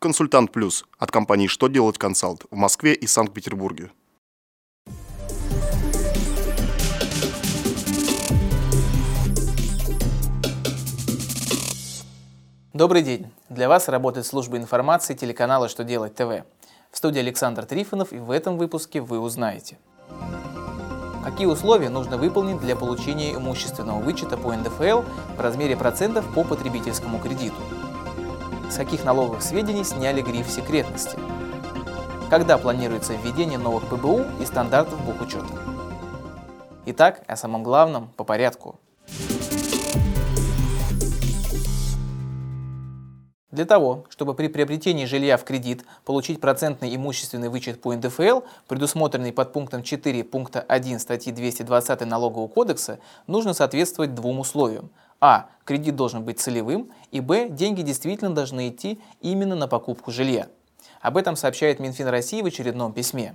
Консультант Плюс от компании «Что делать консалт» в Москве и Санкт-Петербурге. Добрый день! Для вас работает служба информации телеканала «Что делать ТВ». В студии Александр Трифонов и в этом выпуске вы узнаете Какие условия нужно выполнить для получения имущественного вычета по НДФЛ в размере процентов по потребительскому кредиту? С каких налоговых сведений сняли гриф секретности? Когда планируется введение новых ПБУ и стандартов бухучета? Итак, о самом главном по порядку. Для того, чтобы при приобретении жилья в кредит получить процентный имущественный вычет по НДФЛ, предусмотренный под пунктом 4 пункта 1 статьи 220 Налогового кодекса, нужно соответствовать двум условиям. А. Кредит должен быть целевым. И Б. Деньги действительно должны идти именно на покупку жилья. Об этом сообщает Минфин России в очередном письме.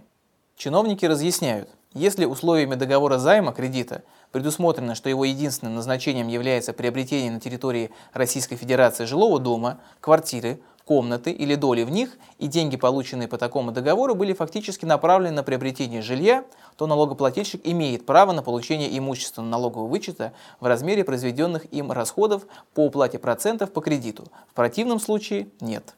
Чиновники разъясняют, если условиями договора займа кредита предусмотрено, что его единственным назначением является приобретение на территории Российской Федерации жилого дома, квартиры, комнаты или доли в них, и деньги, полученные по такому договору, были фактически направлены на приобретение жилья, то налогоплательщик имеет право на получение имущественного налогового вычета в размере произведенных им расходов по уплате процентов по кредиту. В противном случае нет.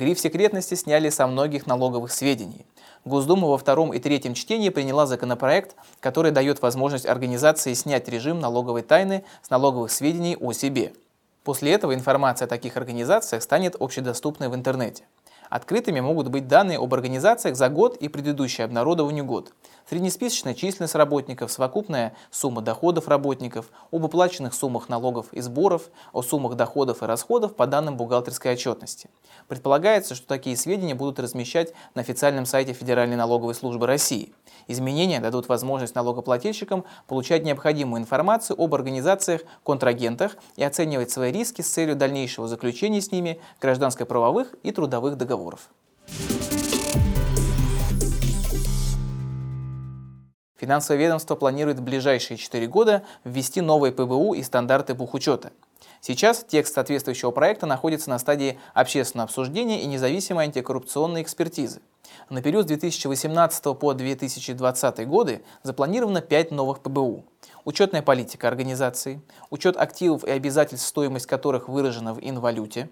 Гриф секретности сняли со многих налоговых сведений. Госдума во втором и третьем чтении приняла законопроект, который дает возможность организации снять режим налоговой тайны с налоговых сведений о себе. После этого информация о таких организациях станет общедоступной в интернете. Открытыми могут быть данные об организациях за год и предыдущий обнародованию год, среднесписочная численность работников, совокупная сумма доходов работников, об уплаченных суммах налогов и сборов, о суммах доходов и расходов по данным бухгалтерской отчетности. Предполагается, что такие сведения будут размещать на официальном сайте Федеральной налоговой службы России. Изменения дадут возможность налогоплательщикам получать необходимую информацию об организациях-контрагентах и оценивать свои риски с целью дальнейшего заключения с ними гражданско-правовых и трудовых договоров. Финансовое ведомство планирует в ближайшие 4 года ввести новые ПБУ и стандарты бухучета. Сейчас текст соответствующего проекта находится на стадии общественного обсуждения и независимой антикоррупционной экспертизы. На период с 2018 по 2020 годы запланировано 5 новых ПБУ. Учетная политика организации, учет активов и обязательств, стоимость которых выражена в инвалюте,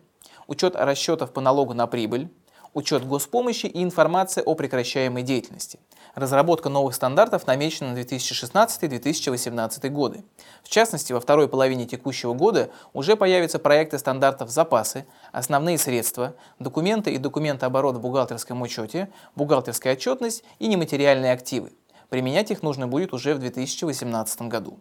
учет расчетов по налогу на прибыль, учет госпомощи и информация о прекращаемой деятельности. Разработка новых стандартов намечена на 2016-2018 годы. В частности, во второй половине текущего года уже появятся проекты стандартов запасы, основные средства, документы и документооборот в бухгалтерском учете, бухгалтерская отчетность и нематериальные активы. Применять их нужно будет уже в 2018 году.